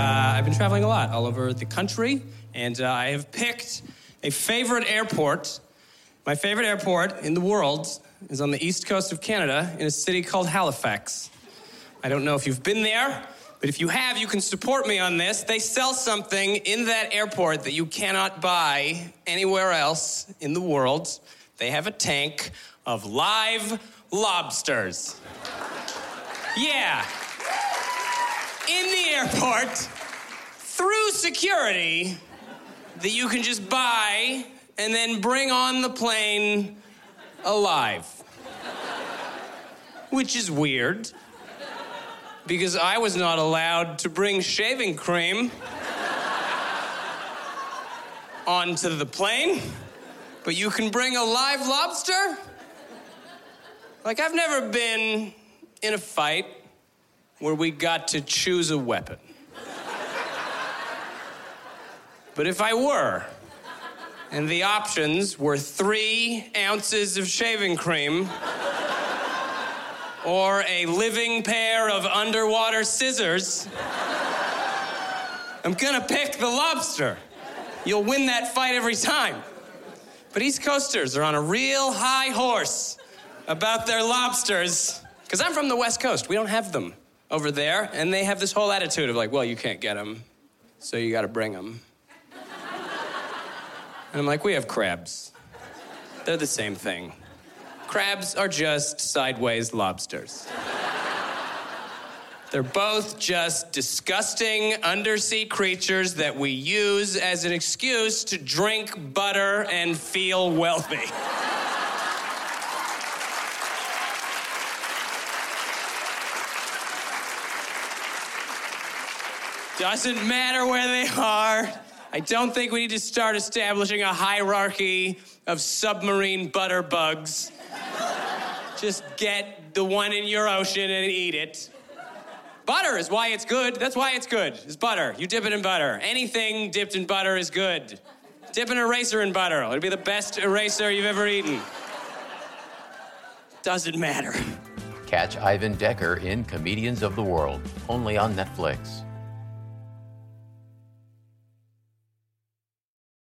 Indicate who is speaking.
Speaker 1: I've been traveling a lot all over the country, and uh, I have picked a favorite airport. My favorite airport in the world is on the east coast of Canada in a city called Halifax. I don't know if you've been there, but if you have, you can support me on this. They sell something in that airport that you cannot buy anywhere else in the world. They have a tank of live lobsters. Yeah. In the airport, through security, that you can just buy and then bring on the plane alive. Which is weird because I was not allowed to bring shaving cream onto the plane. But you can bring a live lobster? Like, I've never been in a fight where we got to choose a weapon. But if I were, and the options were three ounces of shaving cream or a living pair of underwater scissors, I'm gonna pick the lobster. You'll win that fight every time. But East Coasters are on a real high horse about their lobsters. Because I'm from the West Coast. We don't have them over there. And they have this whole attitude of like, well, you can't get them, so you gotta bring them. And I'm like, we have crabs. They're the same thing. Crabs are just sideways lobsters. They're both just disgusting undersea creatures that we use as an excuse to drink butter and feel wealthy. Doesn't matter where they are. I don't think we need to start establishing a hierarchy of submarine butter bugs. Just get the one in your ocean and eat it. Butter is why it's good. That's why it's good. It's butter. You dip it in butter. Anything dipped in butter is good. Dip an eraser in butter. It'll be the best eraser you've ever eaten. Doesn't matter.
Speaker 2: Catch Ivan Decker in Comedians of the World, only on Netflix.